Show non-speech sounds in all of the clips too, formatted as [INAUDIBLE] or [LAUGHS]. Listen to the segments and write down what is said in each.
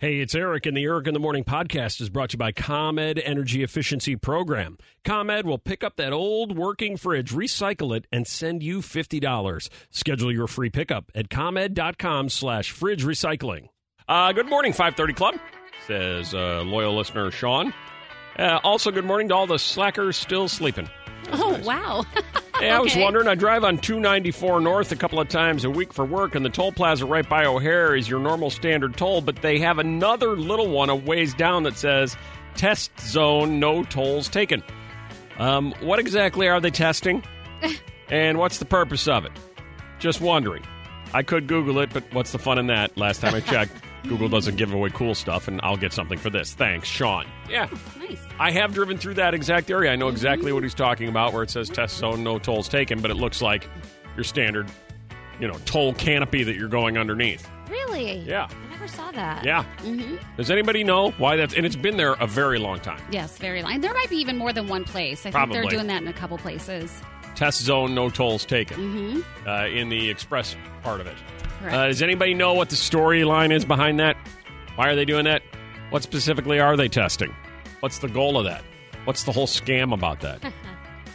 Hey, it's Eric, and the Eric in the Morning podcast is brought to you by ComEd Energy Efficiency Program. ComEd will pick up that old working fridge, recycle it, and send you $50. Schedule your free pickup at ComEd.com slash fridge recycling. Uh, good morning, 530 Club, says uh, loyal listener Sean. Uh, also, good morning to all the slackers still sleeping. Oh, wow. [LAUGHS] Hey, I was wondering. I drive on 294 North a couple of times a week for work, and the toll plaza right by O'Hare is your normal standard toll, but they have another little one a ways down that says test zone, no tolls taken. Um, what exactly are they testing? [LAUGHS] and what's the purpose of it? Just wondering. I could Google it, but what's the fun in that? Last time I checked, [LAUGHS] Google doesn't give away cool stuff, and I'll get something for this. Thanks, Sean. Yeah. Nice. I have driven through that exact area. I know exactly what he's talking about, where it says test zone, no tolls taken, but it looks like your standard, you know, toll canopy that you're going underneath. Really? Yeah. I never saw that. Yeah. Does anybody know why that's? And it's been there a very long time. Yes, very long. There might be even more than one place. I think Probably. they're doing that in a couple places. Test zone, no tolls taken. Uh, in the express part of it. Correct. Uh, does anybody know what the storyline is behind that? Why are they doing that? What specifically are they testing? What's the goal of that? What's the whole scam about that? [LAUGHS]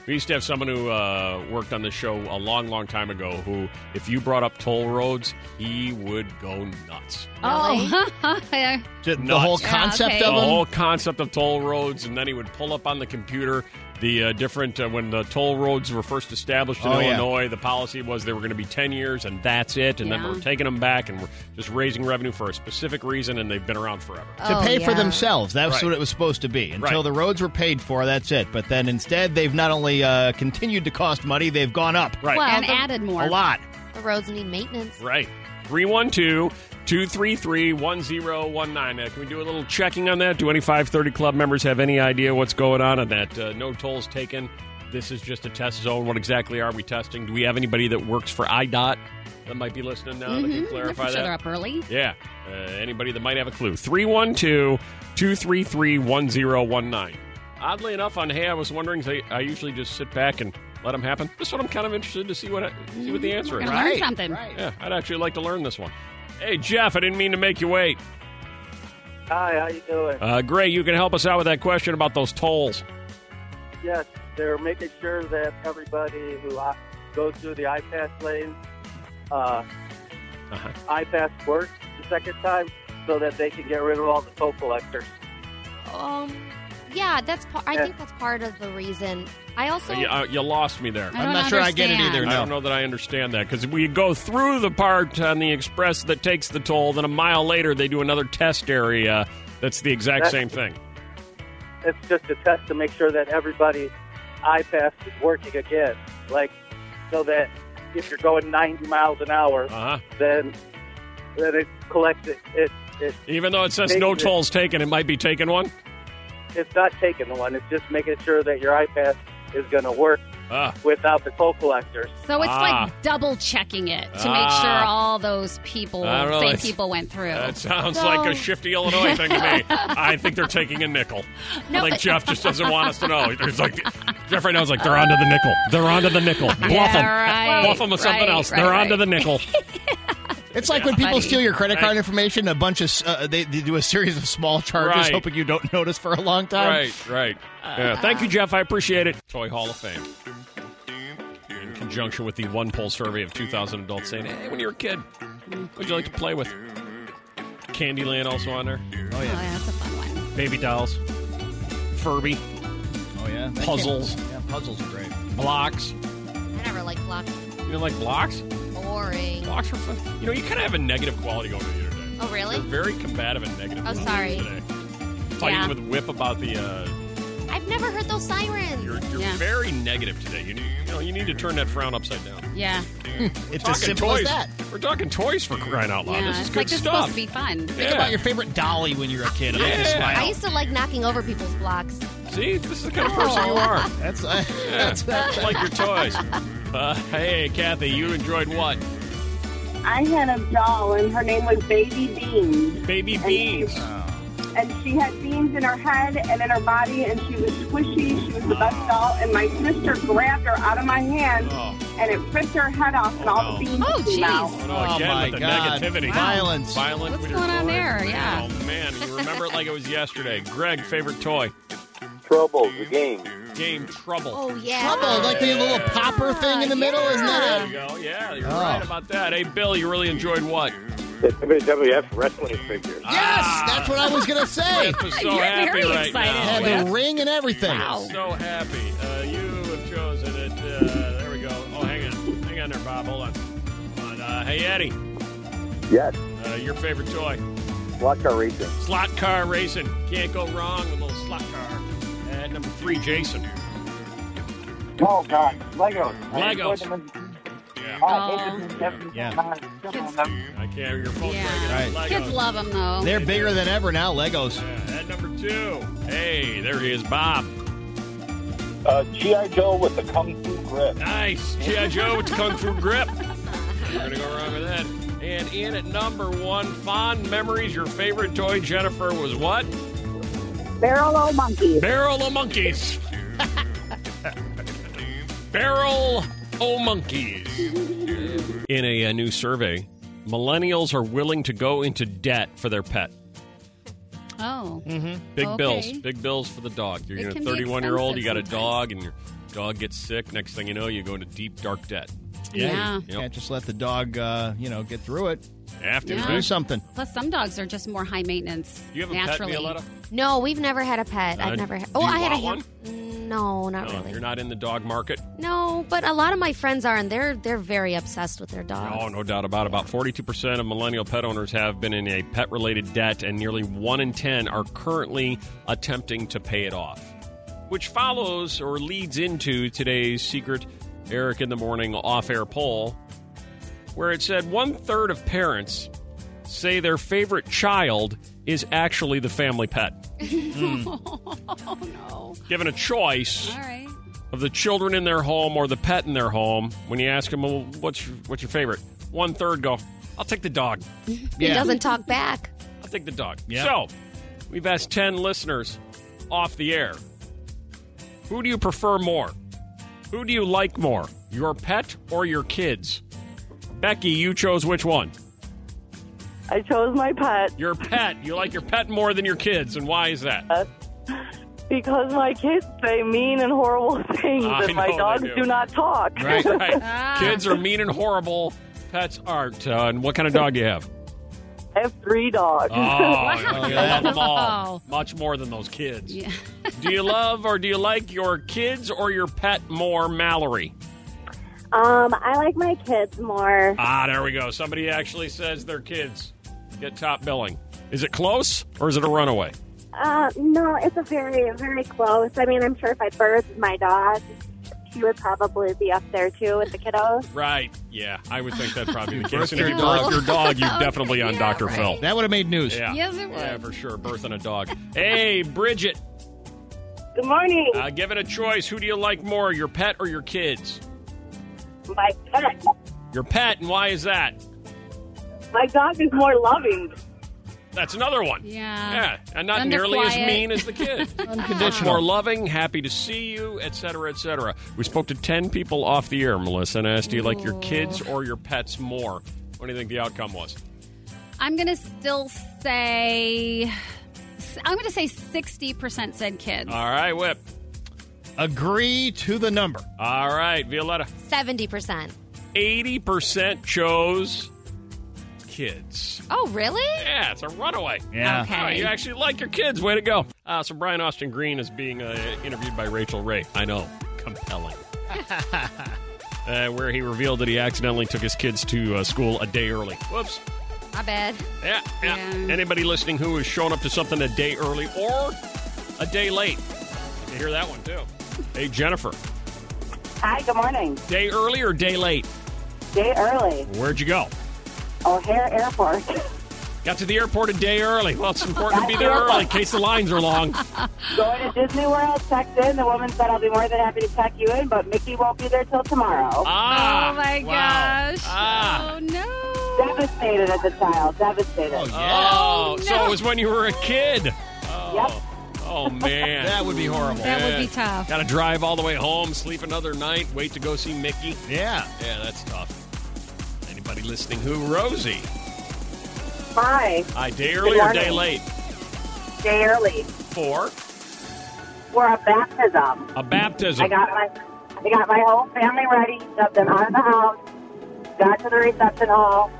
we used to have someone who uh, worked on this show a long, long time ago who, if you brought up toll roads, he would go nuts. Oh, [LAUGHS] yeah. The Nuts. whole Yeah, concept okay. of the them. whole concept of toll roads, and then he would pull up on the computer the uh, different uh, when the toll roads were first established in Oh, yeah. Illinois. The policy was they were going to be ten years, and that's it. And then we're taking them back, and we're just raising revenue for a specific reason, and they've been around forever. to Oh, pay for themselves. That's Right. what it was supposed to be. Until Right. the roads were paid for, that's it. But then instead, they've not only uh, continued to cost money, they've gone up Right. Well, and added more. a lot. The roads need maintenance. Right. 312 233 1019. Uh, Can we do a little checking on that? Do any 530 Club members have any idea what's going on on that? Uh, no tolls taken. This is just a test zone. What exactly are we testing? Do we have anybody that works for IDOT that might be listening now that can Mhm. clarify I'm sure that? they're up early. Yeah. Uh, anybody that might have a clue. 312 233 1019. Oddly enough, on Hey, I was wondering, they, I usually just sit back and let them happen. This one I'm kind of interested to see what, see what the answer We're is. gonna learn something. Yeah, I'd actually like to learn this one. Hey, Jeff, I didn't mean to make you wait. Hi, how you doing? Uh, great, you can help us out with that question about those tolls. yes, they're making sure that everybody who goes through the iPass lane, uh, Uh-huh. iPass works the second time, so that they can get rid of all the toll collectors. Um, yeah, that's. Par- I think that's part of the reason. I also. Uh, you, uh, you lost me there. I I'm don't sure I get it understand. either. I No. don't know that I understand that because we go through the part on the express that takes the toll, then a mile later they do another test area that's the exact That- same thing. It's just a test to make sure that everybody's iPass is working again, like so that if you're going 90 miles an hour, Uh huh. then then it collects it. It, it Even though it says Taking no it. tolls taken, it might be taken one. It's not taking the one. It's just making sure that your iPass is going to work Ah, without the toll collectors. So it's Ah. like double checking it to make Ah. sure all those people, I same it's- people went through. that sounds So- like a shifty Illinois thing to me. [LAUGHS] I think they're taking a nickel. No, I think but- Jeff just doesn't want us to know. It's like Jeff right now is like they're onto the nickel. They're onto the nickel. Bluff Yeah, them. right, Bluff them with something else. right, they're right. onto the nickel. [LAUGHS] It's like when people Buddy. steal your credit card Right. information. A bunch of uh, they, they do a series of small charges, Right. hoping you don't notice for a long time. Right, right. Yeah, thank you, Jeff. I appreciate it. Toy Hall of Fame. In conjunction with the OnePoll survey of 2,000 adults saying, hey, when you were a kid, what'd you like to play with? Candyland also on there. Oh Oh, yeah. yeah, that's a fun one. Baby dolls, Furby, Oh yeah. That Puzzles. can't- Yeah, puzzles are great. blocks. I never liked blocks. You don't like blocks? Boring. Blocks are fun. You know, you kind of have a negative quality going to you today. Oh, really? You're very combative and negative. Oh, sorry. Today. Fighting Yeah. with Whip about the. Uh, I've never heard those sirens. you're you're Yeah. very negative today. You, need- you know you need to turn that frown upside down. Yeah. [LAUGHS] It's Talking as simple toys. as that. We're talking toys for crying out loud. yeah. this is it's good like this is stuff. supposed to be fun. Think Yeah. about your favorite dolly when you were a kid. and make you Yeah. smile. I used to like knocking over people's blocks. See, this is the kind of person you are. That's [LAUGHS] uh, Yeah. that's That's like your toys. [LAUGHS] Uh, hey, Kathy, you enjoyed what? I had a doll, and her name was Baby Beans. Baby And beans. she- And she had beans in her head and in her body, and she was squishy. She was the best doll. And my sister grabbed her out of my hand, Oh. and it ripped her head off, and all no. the beans Oh, came jeez. out. Oh, no, Oh, again my with the God. negativity. Wow. Violence. Violent What's going on there? Yeah. Oh, man. You remember it like it was yesterday. Greg, favorite toy? Trouble, the game. Game Trouble. Oh, yeah. trouble, like the little popper thing in the middle, isn't that There it? you go. Yeah, you're Oh. right about that. Hey, Bill, you really enjoyed what? The WWF wrestling figures. Yes, that's what I was gonna say. Whip is so You're happy very right excited, now. Had Whip. the ring and everything. Wow. So happy. Uh, you have chosen it. Uh, there we go. Oh, hang on. Hang on there, Bob. Hold on. Hold on. Uh, hey, Eddie, Yes. uh, your favorite toy? Slot car racing. Slot car racing. Can't go wrong with number three, Jason. Oh, God. Legos. Legos. Yeah. Oh. Yeah. I can't. Your phone's Yeah. Right. Kids love them, though. They're bigger than ever now, Legos. Yeah, at number two. Hey, there he is, Bob. Uh, G.I. Joe with the Kung Fu grip. Nice. G.I. Joe with the Kung Fu grip. We're going to go wrong with that. And in at number one, fond memories. Your favorite toy, Jennifer, was what? Barrel o' monkeys. Barrel o' Monkeys. Barrel o' Monkeys. In a, a new survey, millennials are willing to go into debt for their pet. Oh. Mm-hmm. Big Okay. bills. Big bills for the dog. You're It you know, can be 31 year old, you got a expensive dog, and your dog gets sick. Next thing you know, you go into deep, dark debt. Yeah. You can't just let the dog, uh, you know, get through it. Have to Yeah. Do something. Plus, some dogs are just more high maintenance. You have a naturally. pet, Violetta? No, we've never had a pet. Uh, I've never had. do Oh, you I had a want ham- No, not No, really. you're not in the dog market. No, but a lot of my friends are, and they're they're very obsessed with their dogs. Oh, no doubt about it. About 42% of millennial pet owners have been in a pet related debt, and nearly 1 in 10 are currently attempting to pay it off. Which follows or leads into today's secret Eric in the Morning off air poll, where it said one third of parents say their favorite child is actually the family pet. [LAUGHS] Hmm. Oh, no. Given a choice All right. of the children in their home or the pet in their home, when you ask them, well, what's your, what's your favorite? One third go, I'll take the dog. He doesn't talk back. I'll take the dog. Yep. So, we've asked 10 listeners off the air who do you prefer more? Who do you like more, your pet or your kids? Becky, you chose which one? I chose my pet Your pet. You like your pet more than your kids, and why is that? because my kids say mean and horrible [LAUGHS] things, I and my dogs do. do. not talk. Right. Right. Ah. [LAUGHS] Kids are mean and horrible. Pets aren't. Uh, and what kind of dog do you have? I have three dogs. Oh, you love them all. Much more than those kids. Yeah. [LAUGHS] Do you love or do you like your kids or your pet more, Mallory? Um, I like my kids more. Ah, there we go. Somebody actually says their kids get top billing. Is it close or is it a runaway? Uh, no, it's a very, very close. I mean, I'm sure if I birthed my dog, she would probably be up there too with the kiddos. Right. Yeah, I would think that'd probably be the case. And if you your dog. birth your dog, you definitely on [LAUGHS] Yeah, Dr. right. Phil. That would have made news. Yeah. Yes, it Yeah, for sure. Birth Birthing a dog. Hey, Bridget, Good morning. uh, give it a choice. Who do you like more, your pet or your kids? my pet. Your pet, and why is that? My dog is more loving. That's another one. Yeah. Yeah, and not Under nearly as mean as the kid. [LAUGHS] Unconditional. more loving, happy to see you, etc., etc. We spoke to 10 people off the air, Melissa, and asked, do you like your kids or your pets more? What do you think the outcome was? I'm going to still say. I'm going to say 60% said kids. All right, Whip. Agree to the number. All right, Violetta. Seventy percent. 80% chose kids. Oh, really? Yeah, it's a runaway. Yeah. Okay. Oh, you actually like your kids. Way to go. Uh, so Brian Austin Green is being uh, interviewed by Rachael Ray. I know. Compelling. [LAUGHS] uh, where he revealed that he accidentally took his kids to uh, school a day early. Whoops. My bad. Yeah, yeah. Yeah. Anybody listening who who is showing up to something a day early or a day late? You hear that one too. Hey, Jennifer. Hi, good morning. Day early or day late? Day early. Where'd you go? O'Hare Airport. Got to the airport a day early. Well, it's important to be there early in case the lines are long. [LAUGHS] Going to Disney World, checked in. The woman said, I'll be more than happy to check you in, but Mickey won't be there till tomorrow. Ah. oh my wow. gosh. Ah. Oh no. Devastated as a child. Devastated. Oh, yeah. Oh, so no. it was when you were a kid. Oh, Yep. oh man. [LAUGHS] That would be horrible. That would be tough. Got to drive all the way home, sleep another night, wait to go see Mickey. Yeah. Yeah, that's tough. Anybody listening who? Rosie. Hi. Hi, day early or day late? Day early. For For a baptism. a baptism. I got my I got my whole family ready, shoved them out of the house, got to the reception hall,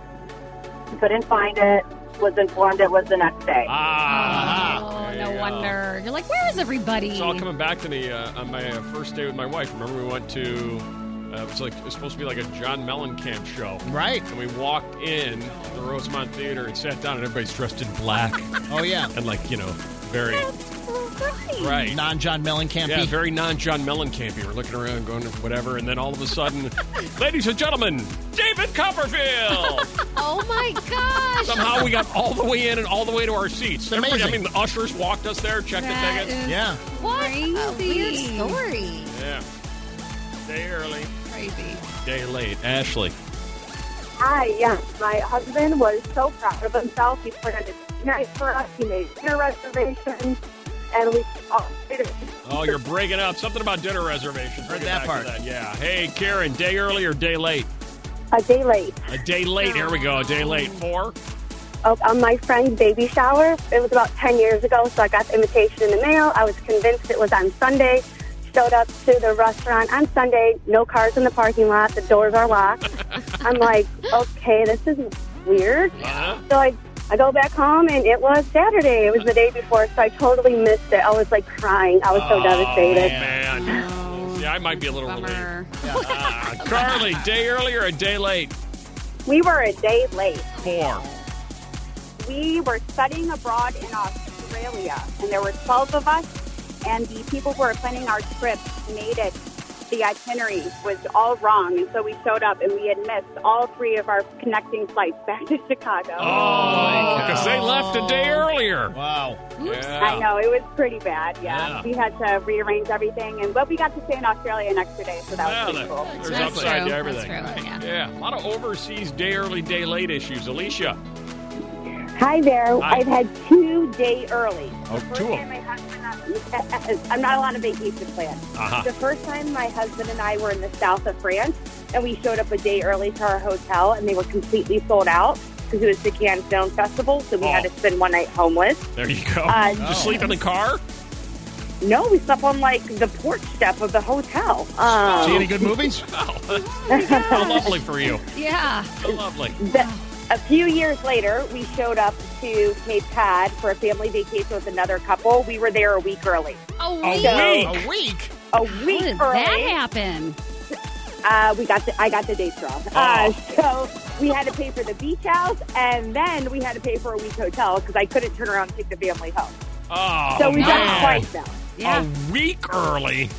couldn't find it, was informed it was the next day. Ah. Oh, no you wonder. You're like, where is everybody? It's all coming back to me uh, on my uh, first day with my wife. Remember, we went to. Uh, it was like it was supposed to be like a John Mellencamp show. Right. And we walked in the Rosemont Theater and sat down, and everybody's dressed in black Oh, yeah. and like you know, very right. Non John Mellencamp. Yeah, very non John Mellencamp. We're looking around, going whatever, and then all of a sudden, [LAUGHS] ladies and gentlemen, David Copperfield. oh my gosh. Somehow we got all the way in and all the way to our seats. Everybody- I mean, the ushers walked us there, checked That the tickets. is Yeah. What? A weird story. Yeah. Day early, Crazy. day late. Ashley. Hi, yes. My husband was so proud of himself. He put on a night for us. He made dinner reservations, and we all Oh, you're breaking up. Something about dinner reservations. Heard that part. That. Yeah. Hey, Karen, day early or day late? a day late. A day late. Here we go. A day late. Four. Oh, on my friend's baby shower. It was about 10 years ago, so I got the invitation in the mail. I was convinced it was on Sunday. Showed up to the restaurant on Sunday, no cars in the parking lot, the doors are locked. [LAUGHS] I'm like, okay, this is weird. Uh-huh. So I, I go back home, and it was Saturday. It was the day before, so I totally missed it. I was like crying. I was so Oh, devastated. man. Yeah, I might be a little relieved. Bummer. [LAUGHS] Ah, Carly, day early or a day late? We were a day late. Four. we were studying abroad in Australia, and there were 12 of us, and the people who were planning our trip made it. The itinerary was all wrong, and so we showed up, and we had missed all three of our connecting flights back to Chicago. Oh, oh because they left a day earlier. Wow. Yeah. I know it was pretty bad. Yeah. Yeah. we had to rearrange everything, and but we got to stay in Australia an extra day, so that Yeah, was pretty that- cool. there's That's upside true. to everything. That's true, yeah. Yeah, a lot of overseas day early, day late issues. Alicia. Hi there. Hi. I've had two day early. Oh, The first two of time my husband, I'm not allowed a vacation plan. Uh-huh. The first time my husband and I were in the south of France, and we showed up a day early to our hotel, and they were completely sold out because it was the Cannes Film Festival, so we Oh. had to spend one night homeless. There you go. Uh, Did you sleep in the car? No, we slept on like the porch step of the hotel. Um, See any good movies? Oh, [LAUGHS] how lovely for you. Yeah. How lovely. The, a few years later, we showed up to Cape Cod for a family vacation with another couple. We were there a week early. A A week. week. A week. A How week did early. that happen? Uh, we got the, I got the dates wrong. Uh, so we had to pay for the beach house, and then we had to pay for a week hotel because I couldn't turn around and take the family home. Oh, So we man. done it twice now. Yeah. A week early.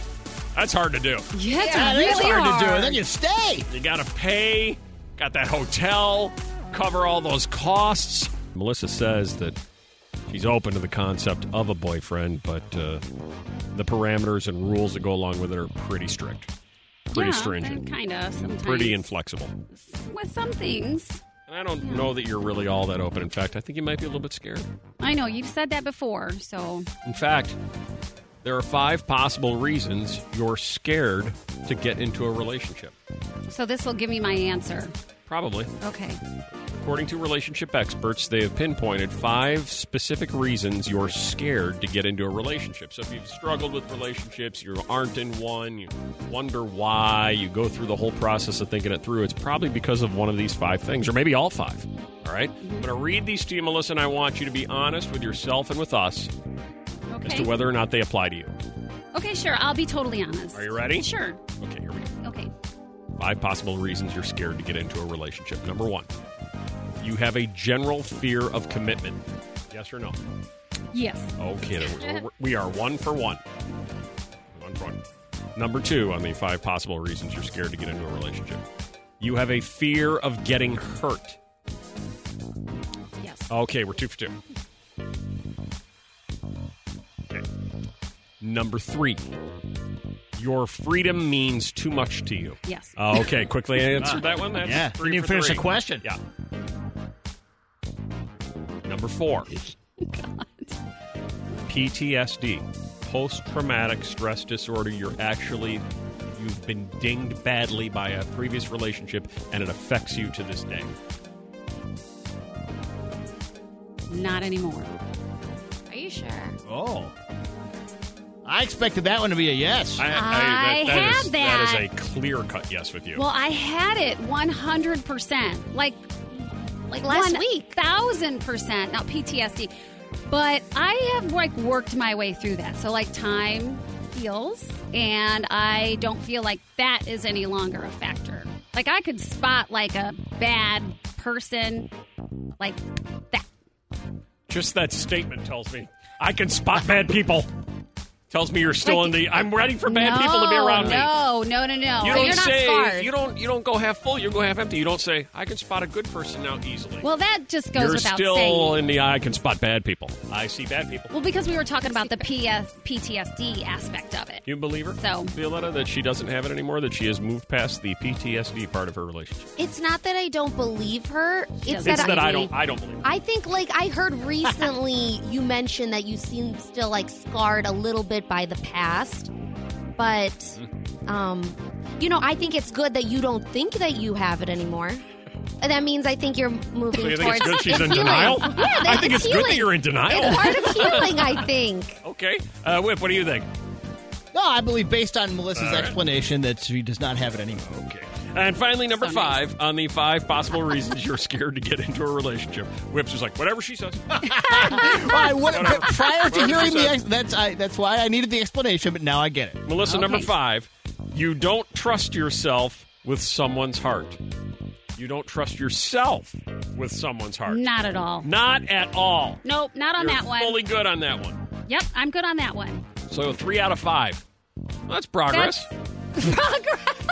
That's hard to do. Yeah, it's Yeah, really that's hard, to do. And then you stay. You got to pay, got that hotel, cover all those costs. Melissa says that she's open to the concept of a boyfriend, but uh, the parameters and rules that go along with it are pretty strict, pretty yeah, stringent, Kind of. Pretty inflexible. With some things. And I don't know that you're really all that open. In fact, I think you might be a little bit scared. I know, you've said that before, so. In fact, there are five possible reasons you're scared to get into a relationship. So this will give me my answer. Probably. Okay. According to relationship experts, they have pinpointed five specific reasons you're scared to get into a relationship. So if you've struggled with relationships, you aren't in one, you wonder why, you go through the whole process of thinking it through, it's probably because of one of these five things, or maybe all five. All right? I'm going to read these to you, Melissa, and I want you to be honest with yourself and with us as to whether or not they apply to you. Okay, sure. I'll be totally honest. Are you ready? Sure. Okay, here we go. Okay. Five possible reasons you're scared to get into a relationship. Number one, you have a general fear of commitment. Yes or no? Yes. Okay, then we're- we are one for one. One for one. Number two on the five possible reasons you're scared to get into a relationship. You have a fear of getting hurt. Yes. Okay, we're two for two. Okay. Number three, your freedom means too much to you. Yes. Uh, okay, quickly [LAUGHS] answer that one. That's Yeah, three didn't even for finish the three. question. Yeah. Number four, [LAUGHS] God. PTSD, post traumatic stress disorder. You're actually you've been dinged badly by a previous relationship, and it affects you to this day. Not anymore. Are you sure? Oh. I expected that one to be a yes. I that- had is, That is a clear cut yes with you. Well, I had it 100%. Like, Like last one week. Thousand percent. Not PTSD. But I have like worked my way through that. So like time heals and I don't feel like that is any longer a factor. Like I could spot like a bad person like that. Just that statement tells me I can spot bad people. [LAUGHS] Tells me you're still in the. I'm ready for bad no, people to be around me. No, no, no, no. You don't you're not say scarred. you don't you don't go half full. You go half empty. You don't say I can spot a good person now easily. Well, that just goes you're without still saying. in the I can spot bad people. I see bad people. Well, because we were talking about the PS, PTSD aspect of it. You believe her, So- Violetta, that she doesn't have it anymore. That she has moved past the PTSD part of her relationship. It's not that I don't believe her. It's doesn't that, that I, I don't. I don't believe. Her. I think, like, I heard recently [LAUGHS] you mentioned that you seem still, like, scarred a little bit by the past. But, um, you know, I think it's good that you don't think that you have it anymore. And That means I think you're moving So you think it's good she's in healing. denial? Yeah, that, I think it's, good that you're in denial. It's part of healing, I think. [LAUGHS] okay, uh, Whip, what do you think? No, I believe based on Melissa's All right. explanation that she does not have it anymore. Okay. And finally, number So nice. five on the five possible reasons you're scared to get into a relationship. Whips is like, whatever she says. [LAUGHS] What, Whatever. prior to Whatever hearing the ex- that's I, that's why I needed the explanation, but now I get it. Melissa, number five, you don't trust yourself with someone's heart. You don't trust yourself with someone's heart. Not at all. Not at all. Nope, not on You're that one. fully good on that one. Yep, I'm good on that one. So three out of five. Well, that's progress. [LAUGHS] Progress.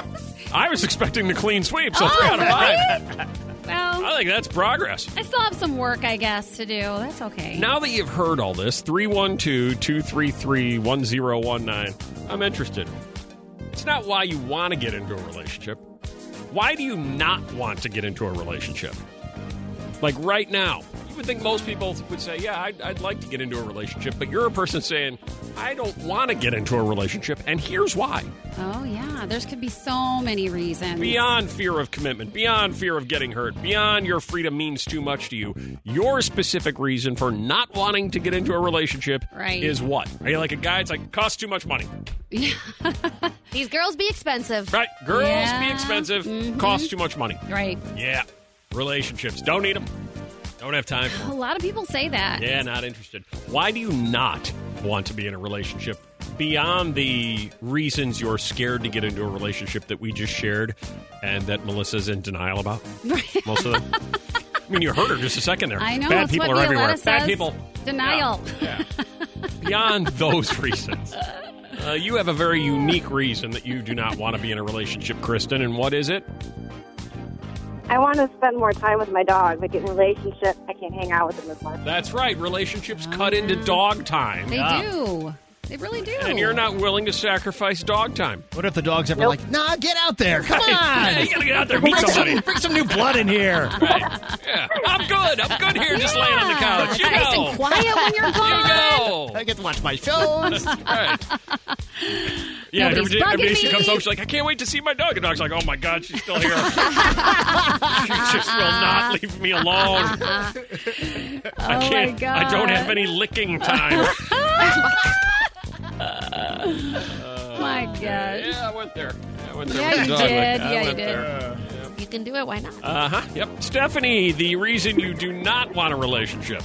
I was expecting the clean sweep, so Oh, three out of five. really? Well, I think that's progress. I still have some work, I guess, to do. That's okay. Now that you've heard all this, 312 233 1019, I'm interested. It's not why you want to get into a relationship. Why do you not want to get into a relationship? Like right now, you would think most people would say, Yeah, I'd, I'd like to get into a relationship, but you're a person saying, I don't want to get into a relationship, and here's why. Oh, yeah. There's could be so many reasons. Beyond fear of commitment, beyond fear of getting hurt, beyond your freedom means too much to you, your specific reason for not wanting to get into a relationship Right. is what? Are you like a guy? It's like costs too much money, Yeah. [LAUGHS] These girls be expensive. right? Girls Yeah. be expensive, Mhm. costs too much money. Right. Yeah, relationships don't need them, don't have time for [LAUGHS] A lot of people say that. Yeah, not interested. Why do you not want to be in a relationship? Beyond the reasons you're scared to get into a relationship that we just shared and that Melissa's in denial about, most of them. I mean, you heard her just a second there. I know. Bad people are everywhere. Violetta Bad people. Denial. Yeah. Beyond those reasons, uh, you have a very unique reason that you do not want to be in a relationship, Kristen. And what is it? I want to spend more time with my dog. Like in a relationship, I can't hang out with him as much. That's right. Relationships cut into dog time. They Yeah. do. They really do. And you're not willing to sacrifice dog time. What if the dog's ever Nope. like, nah, get out there. Come Yeah, on. you gotta get out there and meet Bring somebody. some, bring some new blood in here. Right. Yeah. I'm good. I'm good here, just laying on the couch. You It's nice go. and quiet when you're gone. You go. I get to watch my shows. Right. Yeah, Nobody's every day, every day bugging she me. comes home, she's like, I can't wait to see my dog. And dog's like, oh my God, she's still here. [LAUGHS] she just will not leave me alone. [LAUGHS] I Oh, my can't. I don't have any licking time. [LAUGHS] [LAUGHS] My gosh. yeah, I went there. I went there. Yeah, you did. lick. I Yeah, you did. there. You can do it. Why not? Uh huh. Yep. Stephanie, the reason you do not want a relationship.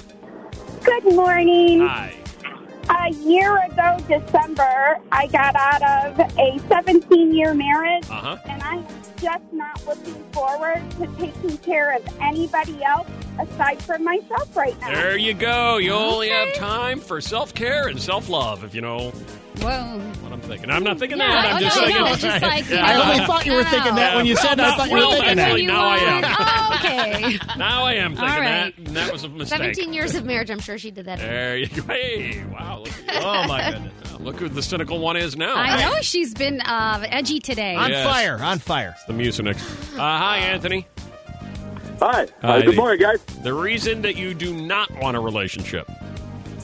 Good morning. Hi. A year ago, December, I got out of a 17 year marriage, Uh huh. and I'm just not looking forward to taking care of anybody else aside from myself right now. There you go. You only have time for self care and self love, if you know Whoa. what I'm thinking. I'm not thinking Yeah, that. I'm oh, just no, thinking. no, it's just like, you I only thought you were thinking that when you Yeah, said. well, I thought you were well, thinking that's that. now I am. Oh, okay. [LAUGHS] Now I am thinking All right. that. And that was a mistake. 17 years of marriage. I'm sure she did that. There you go. Hey, wow. Look, at. Oh my goodness! [LAUGHS] look who the cynical one is now. I know she's been uh, edgy today. On Yes. fire! On fire! The Mucinex. Uh, hi, Anthony. Hi. Hi. Uh, good morning, guys. The reason that you do not want a relationship.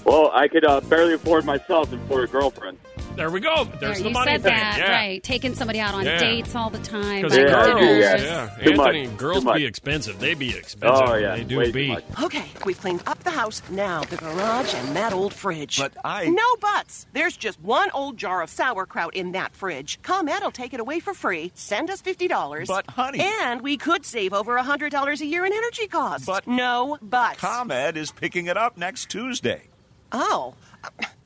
Well, I could uh, barely afford myself and for a girlfriend. There we go. There's There, the money said thing. that, yeah. right? Taking somebody out on Yeah. dates all the time. Because Yeah, girls, dinners. yeah. yeah, Too much. Girls Too much. be expensive. They be expensive. Oh, yeah. they do Way too be. Okay, we've cleaned up the house. Now the garage and that old fridge. But I- No buts. There's just one old jar of sauerkraut in that fridge. ComEd will take it away for free. Send us $50. But, honey- And we could save over $100 a year in energy costs. But- No buts. ComEd is picking it up next Tuesday. oh.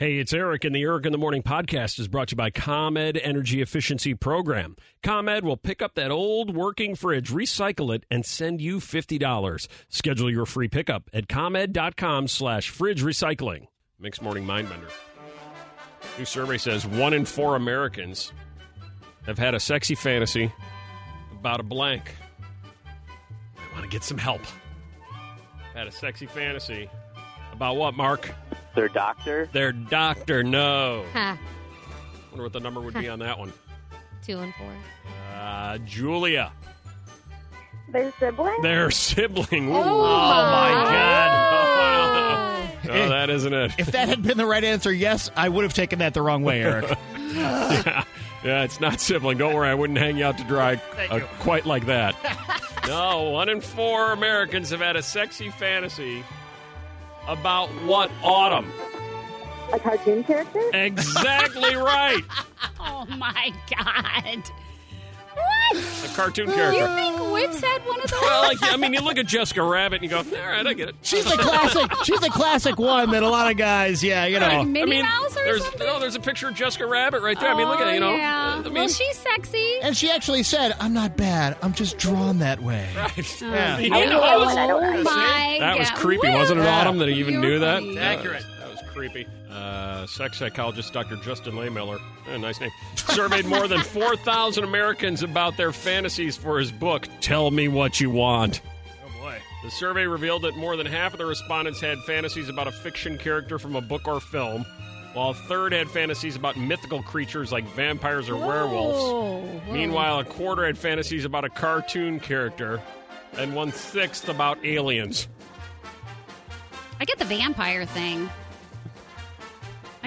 Hey, it's Eric, and the Eric in the Morning podcast is brought to you by ComEd Energy Efficiency Program. ComEd will pick up that old working fridge, recycle it, and send you $50. Schedule your free pickup at ComEd.com slash fridge recycling. Mixed Morning Mindbender. New survey says one in four Americans have had a sexy fantasy about a blank. I want to get some help. Had a sexy fantasy about what, Mark? Their doctor. Their doctor. No. Ha. Wonder what the number would be on that one. Two and four. Uh, Julia, Their sibling? their sibling. Ooh. Oh, my God. [LAUGHS] No, that isn't it. If that had been the right answer, yes, I would have taken that the wrong way, Eric. [LAUGHS] yeah. yeah, it's not sibling. Don't worry, I wouldn't hang you out to dry [LAUGHS] uh, quite like that. no, one in four Americans have had a sexy fantasy about what autumn? A cartoon character? Exactly right. [LAUGHS] Oh my god! What? A cartoon character. You think Whips had one of those? Well, like, I mean, you look at Jessica Rabbit and you go, all right, I get it. She's the classic. She's the classic one that a lot of guys, yeah, you know. Minnie I mean, Mouse or there's, something? No, there's a picture of Jessica Rabbit right there. I mean, look at it, you know. Oh, Yeah. I mean, well, she's sexy. And she actually said, "I'm not bad. I'm just drawn that way." [LAUGHS] right. Oh, yeah. You I know, know I was- Oh my that was God. creepy, wasn't it, Yeah. Autumn, that he even You're knew that? funny. That was- That was creepy. Uh, sex psychologist Dr. Justin Lehmiller, eh, nice name, surveyed more than [LAUGHS] 4,000 Americans about their fantasies for his book, Tell Me What You Want. Oh boy. The survey revealed that more than half of the respondents had fantasies about a fiction character from a book or film, while a third had fantasies about mythical creatures like vampires or werewolves. Whoa, whoa. Meanwhile, a quarter had fantasies about a cartoon character, and one sixth about aliens. I get the vampire thing.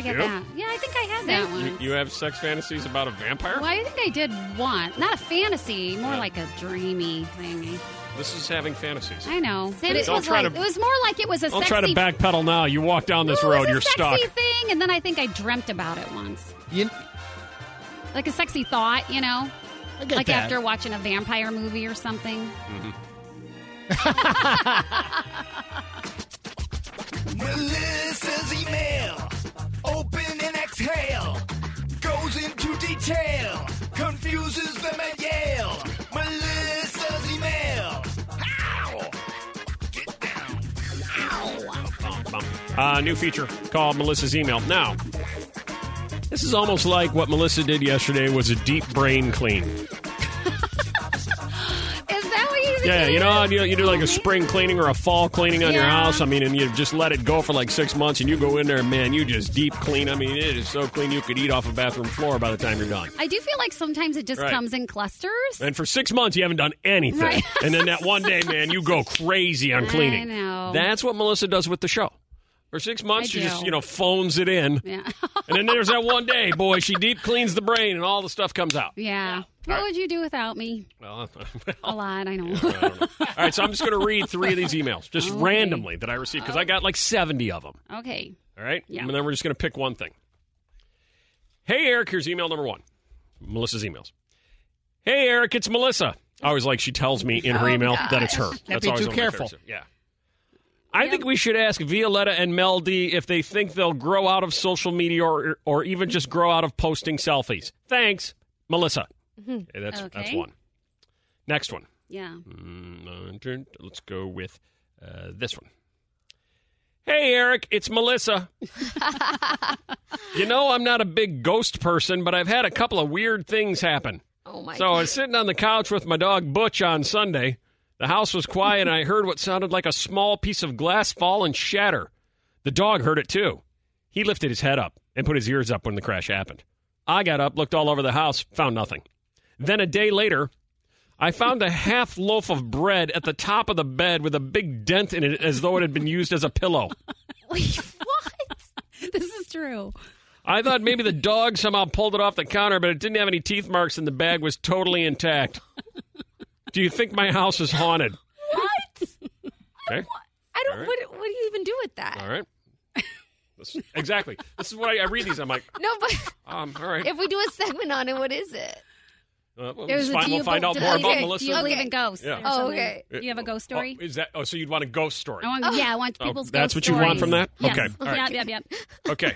I get You? that. Yeah, I think I had that one. You, you have sex fantasies about a vampire? well, I think I did one. Not a fantasy, more Yeah. like a dreamy thingy. This is having fantasies. I know. But it Don't was try like to- it was more like it was a Don't sexy try to backpedal now. You walk down this No, it road, was a you're sexy stuck. thing, and then I think I dreamt about it once, You, like a sexy thought, you know, I get like that. after watching a vampire movie or something. Mm-hmm. [LAUGHS] Melissa's email. Into. Confuses them at Yale. Melissa's email. Ow! Get down. Uh, new feature called Melissa's Email. Now, this is almost like what Melissa did yesterday was a deep brain clean. Yeah, you know, you, you do like a spring cleaning or a fall cleaning on your Yeah. house. I mean, and you just let it go for like six months, and you go in there, and man, you just deep clean. I mean, it is so clean you could eat off a bathroom floor by the time you're done. I do feel like sometimes it just Right. comes in clusters. And for six months, you haven't done anything. Right. and then that one day, man, you go crazy on [LAUGHS] I cleaning. know. That's what Melissa does with the show. For six months, she just, you know, phones it in. Yeah. [LAUGHS] And then there's that one day, boy, she deep cleans the brain and all the stuff comes out. Yeah. What would you do without me? Well, [LAUGHS] A lot, I know. I know. [LAUGHS] All right, so I'm just going to read three of these emails, just Okay. randomly that I received, because I got like 70 of them. Okay. All right? Yeah. And then we're just going to pick one thing. Hey, Eric, here's email number one. Melissa's emails. Hey, Eric, it's Melissa. I always like she tells me in her Oh, email that it's her. gosh. That's be always too one of my careful. Yeah. I think we should ask Violetta and Mel D if they think they'll grow out of social media or, or even just grow out of posting selfies. Thanks, Melissa. Mhm. Okay, that's, that's one. Next one. Yeah. Mm, Let's go with uh, this one. Hey, Eric, it's Melissa. [LAUGHS] you know, I'm not a big ghost person, but I've had a couple of weird things happen. Oh my So I was sitting on the couch with my dog Butch on Sunday. The house was quiet, and I heard what sounded like a small piece of glass fall and shatter. The dog heard it too. He lifted his head up and put his ears up when the crash happened. I got up, looked all over the house, found nothing. Then a day later, I found a half loaf of bread at the top of the bed with a big dent in it as though it had been used as a pillow. [LAUGHS] Wait, what? this is true. I thought maybe the dog somehow pulled it off the counter, but it didn't have any teeth marks and the bag was totally intact. [LAUGHS] Do you think my house is haunted? What? [LAUGHS] Okay. I don't. All right. What, what do you even do with that? All right. [LAUGHS] This- exactly. This is what I, I read these. I'm like, No, but um, all right. if we do a segment on it, what is it? Uh, well, It was it's a- fine. do We'll find out do more you- about do Melissa. you believe in ghosts? Yeah. Oh, okay. Do you have a ghost story? Oh, is that? Oh, so you'd want a ghost story? I want, yeah, I want Oh, people's that's ghost what you want from that? Yes. Okay, all right. Yep, yep, yep. Okay.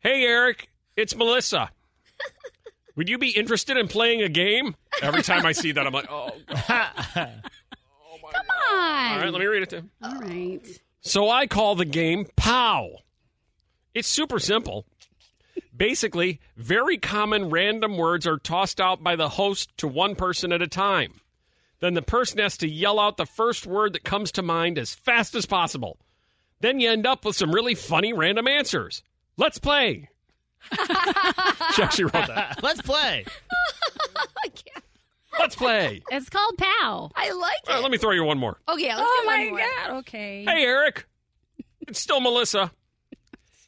Hey, Eric, it's Melissa. [LAUGHS] Would you be interested in playing a game? Every time I see that, I'm like, oh, God. [LAUGHS] Oh, Come on. All right, let me read it to you. All right. So I call the game POW. It's super simple. Basically, very common random words are tossed out by the host to one person at a time. Then the person has to yell out the first word that comes to mind as fast as possible. Then you end up with some really funny random answers. Let's play. [LAUGHS] she actually wrote that. Let's play. [LAUGHS] Let's play. It's called POW. I like All right, let me throw you one more. Oh, okay, let's Oh get one my more. god. Okay. Hey, Eric. It's still Melissa.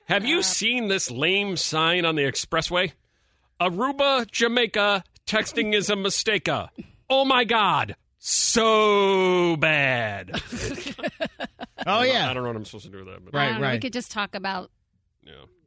Have you seen this lame sign on the expressway? Aruba, Jamaica, texting is a mistake. Oh my God. So bad. [LAUGHS] Oh, yeah. I don't know what I'm supposed to do with that. But I Right, don't We right. could just talk about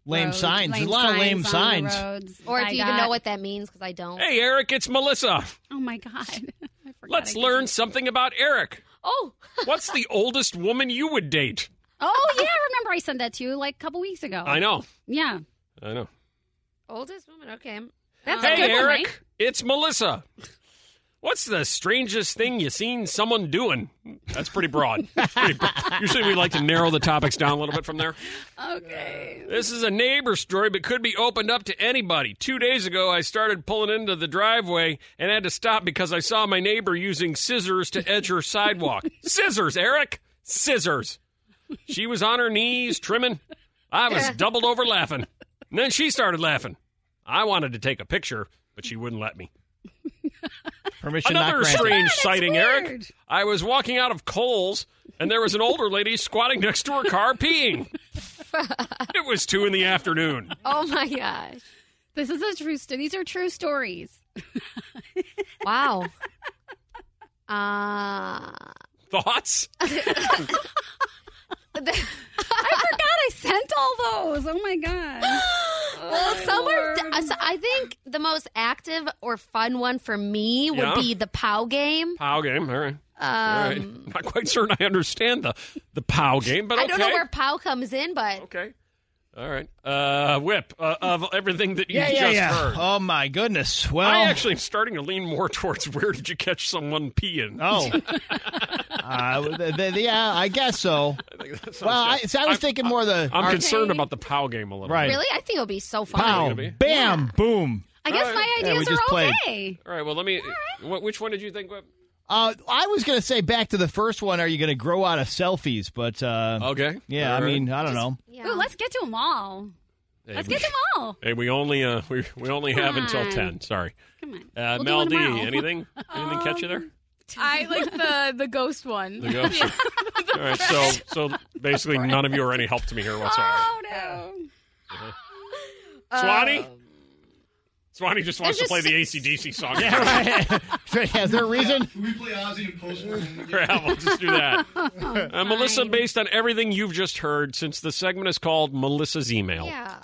Lame roads, signs. lame a lot of lame signs the roads. Or if I you even know what that means, because I don't. Hey, Eric, it's Melissa. Oh my god. [LAUGHS] Let's learn do- something about Eric. Oh. [LAUGHS] What's the oldest woman you would date? Oh yeah, I remember I sent that to you like a couple weeks ago. I know. Yeah. I know. Oldest woman. Okay. That's a um, Hey, good one, Eric, right? it's Melissa. What's the strangest thing you've seen someone doing? That's pretty broad. That's pretty broad. Usually we like to narrow the topics down a little bit from there. Okay. This is a neighbor story, but could be opened up to anybody. Two days ago, I started pulling into the driveway and had to stop because I saw my neighbor using scissors to edge her sidewalk. [LAUGHS] scissors, Eric! Scissors. She was on her knees trimming. I was doubled over laughing. And then she started laughing. I wanted to take a picture, but she wouldn't let me. [LAUGHS] Permission Another granted. strange that's sighting, Eric. I was walking out of Kohl's, and there was an older lady squatting next to her car peeing. [LAUGHS] it was two in the afternoon. Oh my gosh. This is a true story. These are true stories. [LAUGHS] Wow. Uh, Thoughts? [LAUGHS] [LAUGHS] I forgot I sent all those. Oh my god. [GASPS] well, some are. Uh, so I think the most active or fun one for me would Yeah. be the POW game. POW game. All right. All right. Um, [LAUGHS] Not quite certain I understand the the POW [LAUGHS] game, but okay. I don't know where POW comes in, but Okay. All right. Uh, Whip, uh, of everything that you Yeah, just yeah, yeah. heard. Oh, my goodness. Well, I actually am starting to lean more [LAUGHS] towards where did you catch someone peeing? Oh. [LAUGHS] uh, th- th- yeah, I guess so. I think that sounds Well, I, so I was thinking more the. I'm our- concerned about the POW game a little Right. really, I think it'll be so fun. Pow, gonna bam, boom. I guess All my right. Yeah, we ideas just are played. okay. All right. Well, let me. What, which one did you think? Whip? Uh, I was going to say back to the first one. Are you going to grow out of selfies? But uh, Okay. yeah, All I right. mean, I don't know. Ooh, let's get to them all. Hey, Let's we- get them all. Hey, we only uh we, we only Come have until ten. Sorry. Come on. Uh, We'll do Mel one D, tomorrow. anything? [LAUGHS] Anything catch you there? I [LAUGHS] like the the ghost one. The ghost. [LAUGHS] All right. So so basically, none of you are any help to me here whatsoever. Oh no. Swanee. Swanee just wants to play just the ACDC [LAUGHS] song. Yeah, right. [LAUGHS] Is there a reason? we play Ozzy and Post Malone? [LAUGHS] yeah, we'll just do that. Uh, Melissa, based on everything you've just heard, since the segment is called Melissa's email, Yeah.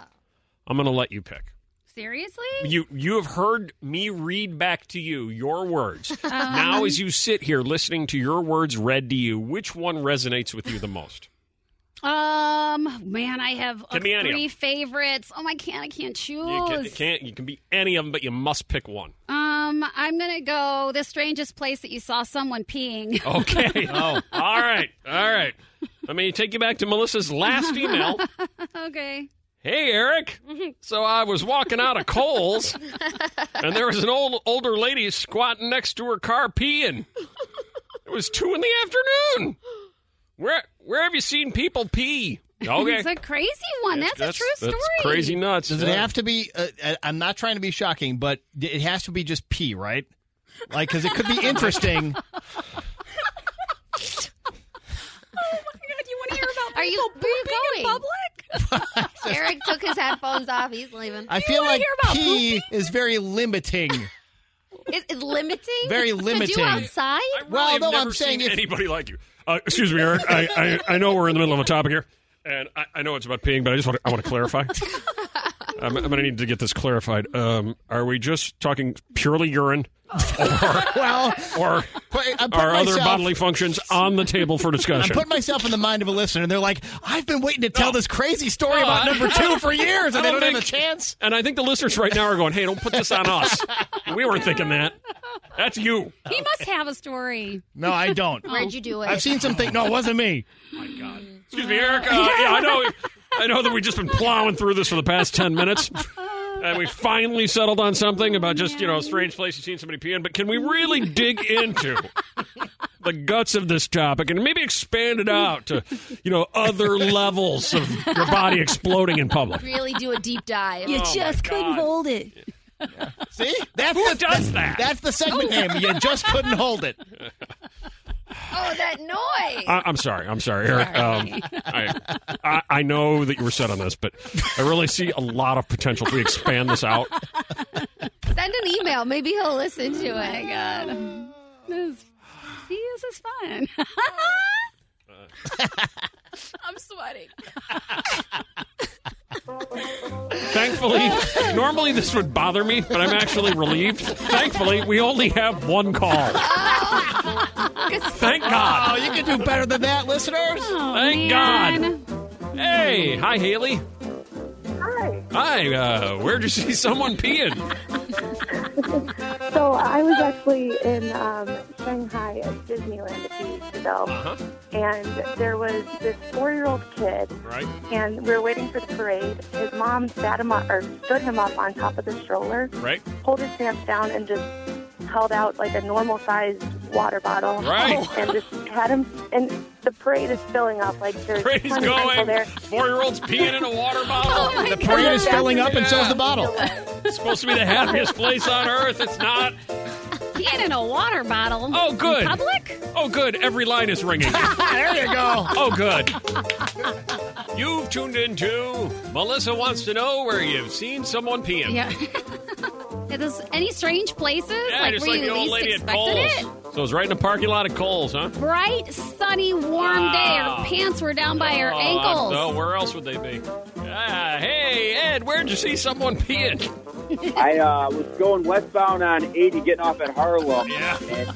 I'm going to let you pick. Seriously? You you have heard me read back to you your words. now, as you sit here listening to your words read to you, which one resonates with you the most? Um, man, I have uh, Can be any of three favorites. Oh, I can't. I can't choose. You can, it can't. You can be any of them, but you must pick one. Um, I'm gonna go the strangest place that you saw someone peeing. [LAUGHS] Okay. [LAUGHS] oh, all right, all right. Let me take you back to Melissa's last email. [LAUGHS] okay. Hey, Eric. So I was walking out of Kohl's, and there was an old older lady squatting next to her car peeing. It was two in the afternoon. Where where have you seen people pee? Okay, It's a crazy one. That's, a true story. That's crazy nuts. Does it have to be? Uh, uh, I'm not trying to be shocking, but it has to be just pee, right? Like, because it could be interesting. [LAUGHS] Oh my god, you want to hear about Are you, where are you in going? public? [LAUGHS] Eric took his headphones off. He's leaving. I feel like pee is very limiting. Is it limiting? Very To limiting. do outside? I really Well, have no, never I'm saying seen if- anybody like you. Uh, excuse me, Eric. I, I, I know we're in the middle of a topic here, and I, I know it's about peeing, but I just want to, I want to clarify. [LAUGHS] I'm, I'm going to need to get this clarified. Um, are we just talking purely urine, [LAUGHS] or, [LAUGHS] well, or I'm are other bodily functions on the table for discussion. I'm discussion? putting myself in the mind of a listener, and they're like, "I've been waiting to tell this crazy story No, about I- number two for [LAUGHS] years, and they don't don't have a chance." And I think the listeners right now are going, "Hey, don't put this on us. we weren't thinking that. That's you." He must have a story. No, I don't. Where'd you do it? I've seen something. No, it wasn't me. Oh my God. Excuse me, Eric. Uh, yeah, I know. I know that we've just been plowing through this for the past ten minutes, and we finally settled on something about just you know a strange place you've seen somebody pee in. But can we really dig into the guts of this topic and maybe expand it out to you know other levels of your body exploding in public? Really do a deep dive. You Oh, my just couldn't God. hold it. See, that's Who the, does that? That's the segment name. You just couldn't hold it. Oh, that noise. I, I'm sorry. I'm sorry, Eric. Um, I, I I know that you were set on this, but I really see a lot of potential if we expand this out. Send an email. Maybe he'll listen to it. Oh god. This, see, this is fun. [LAUGHS] I'm sweating. [LAUGHS] Thankfully, normally this would bother me, but I'm actually relieved. Thankfully, we only have one call. Thank Oh, God. you can do better than that, listeners. Thank oh, God. Hey, hi, Haley. Hi. Hi, uh, where'd you see someone peeing? [LAUGHS] So I was actually in um, Shanghai at Disneyland a few weeks ago, Uh-huh. and there was this four-year-old kid, Right. and we were waiting for the parade. His mom sat him up, or stood him up on top of the stroller, Right. pulled his pants down, and just held out like a normal-sized water bottle, Right. [LAUGHS] and just had him. And the parade is filling up. Like there's Parade's plenty going. there. Four year olds peeing in a water [LAUGHS] oh bottle. the parade is filling up, and so's the bottle. It's supposed to be the happiest place on earth. It's not. Peeing in a water bottle. Oh, good. In public? Oh, good. Every line is ringing. [LAUGHS] there you go. Oh, good. You've tuned into Melissa Wants to Know Where You've Seen Someone Peeing. Yeah. Are those any strange places? Yeah, like just where like you the old least lady at expected Kohl's. it? So it was right in the parking lot of Kohl's, huh? Bright, sunny, warm day. Her pants were down by her ankles. No, where else would they be? Ah, hey, Ed, where'd you see someone peeing? [LAUGHS] I uh, was going westbound on 80, getting off at Harlem. Yeah. And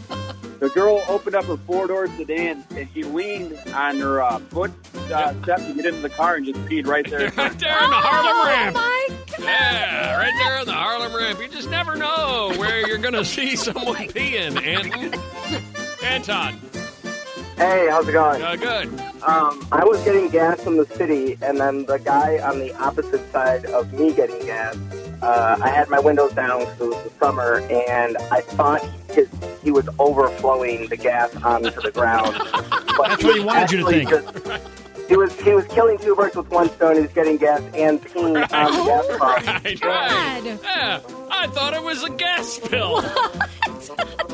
the girl opened up her four door sedan and she leaned on her uh, foot uh, step to get into the car and just peed right there. [LAUGHS] right there in the Harlem oh ramp. my Yeah, right there in the Harlem ramp. You just never know where you're going [LAUGHS] to see someone [LAUGHS] peeing. And Anton. Hey, how's it going? Uh, good. Um, I was getting gas from the city, and then the guy on the opposite side of me getting gas uh, I had my windows down because it was the summer, and I thought his, he was overflowing the gas onto the ground. [LAUGHS] But That's what he wanted you to think. just- he was he was killing two birds with one stone. He was getting gas and peeing on the [LAUGHS] gas pump. Right, right. Yeah, I thought it was a gas spill. [LAUGHS]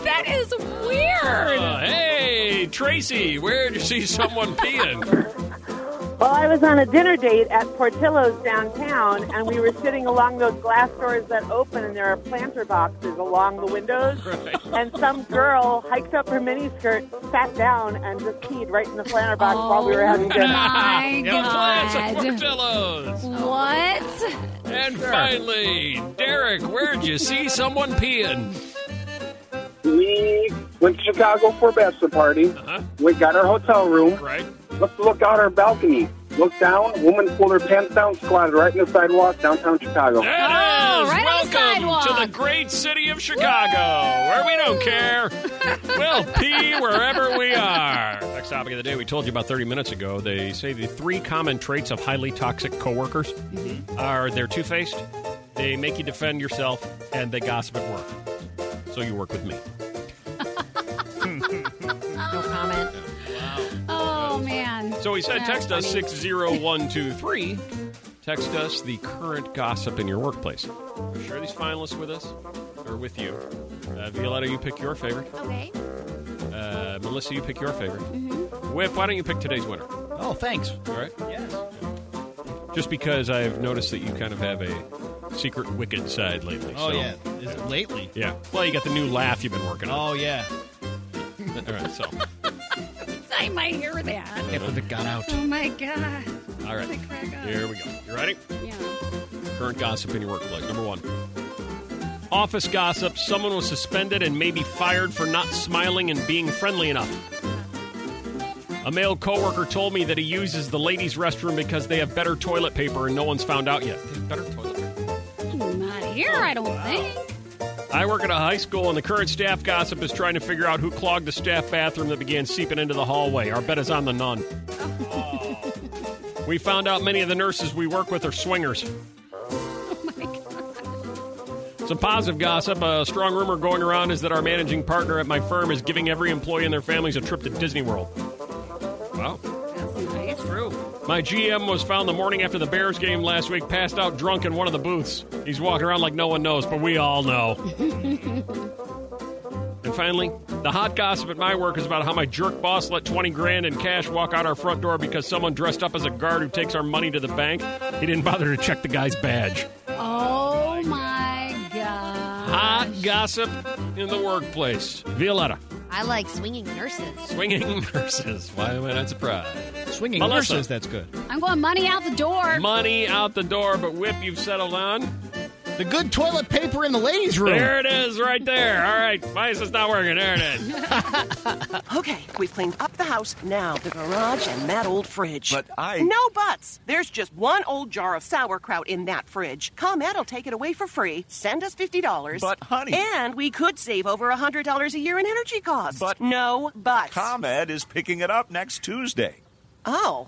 That is weird. Uh, hey, Tracy, where did you see someone peeing? [LAUGHS] Well, I was on a dinner date at Portillo's downtown, and we were sitting along those glass doors that open, and there are planter boxes along the windows. And some girl hiked up her miniskirt, sat down, and just peed right in the planter box while we were having oh, dinner. my Go at God. Portillo's. What? And finally, Derek, where'd you see someone peeing? We went to Chicago for a bachelor party. Uh-huh. We got our hotel room. Right. Let's look out our balcony. Look down. Woman pulled her pants down, squatted right in the sidewalk downtown Chicago. There it oh, is. Oh, right on the Welcome to the great city of Chicago, where we don't care. [LAUGHS] we'll pee wherever we are. Next topic of the day, we told you about 30 minutes ago. They say the three common traits of highly toxic coworkers mm-hmm. are they're two-faced, they make you defend yourself, and they gossip at work. So you work with me. No comment. Oh man. So he said, That's text us funny. 60123. Text us the current gossip in your workplace. Share these finalists with us or with you. Uh, Violetta, you pick your favorite. Okay. Uh, Melissa, you pick your favorite. Mm-hmm. Whip, why don't you pick today's winner? Oh, thanks. All right. Yes. Just because I've noticed that you kind of have a secret wicked side lately. Oh so- yeah, is it lately? Yeah. Well, you got the new laugh you've been working on. Oh yeah. All right. So. [LAUGHS] I might hear that. Can't believe it got out. Oh my god. All right. They crack up. Here we go. You ready? Yeah. Current gossip in your workplace. Number one. Office gossip. Someone was suspended and maybe fired for not smiling and being friendly enough. A male coworker told me that he uses the ladies' restroom because they have better toilet paper and no one's found out yet. Better toilet paper. Not here, I don't oh, think. I work at a high school, and the current staff gossip is trying to figure out who clogged the staff bathroom that began seeping into the hallway. Our bet is on the nun. we found out many of the nurses we work with are swingers. Some positive gossip. A strong rumor going around is that our managing partner at my firm is giving every employee and their families a trip to Disney World. Wow. That's true. My GM was found the morning after the Bears game last week, passed out drunk in one of the booths. He's walking around like no one knows, but we all know. [LAUGHS] And finally, the hot gossip at my work is about how my jerk boss let 20 grand in cash walk out our front door because someone dressed up as a guard who takes our money to the bank. He didn't bother to check the guy's badge. Oh my god. Hot gossip in the workplace. Violetta, I like swinging nurses. swinging [LAUGHS] nurses. Why am I not surprised? Swinging Melissa. nurses, that's good. I'm going money out the door. Money out the door, but Whip, you've settled on. The good toilet paper in the ladies' room. There it is, right there. All right, why is this not working? There it is. [LAUGHS] Okay, we've cleaned up the house, now the garage and that old fridge. But I- No buts! There's just one old jar of sauerkraut in that fridge. ComEd will take it away for free. Send us $50. But, honey- And we could save over a $100 a year in energy costs. But. No buts. ComEd is picking it up next Tuesday. Oh.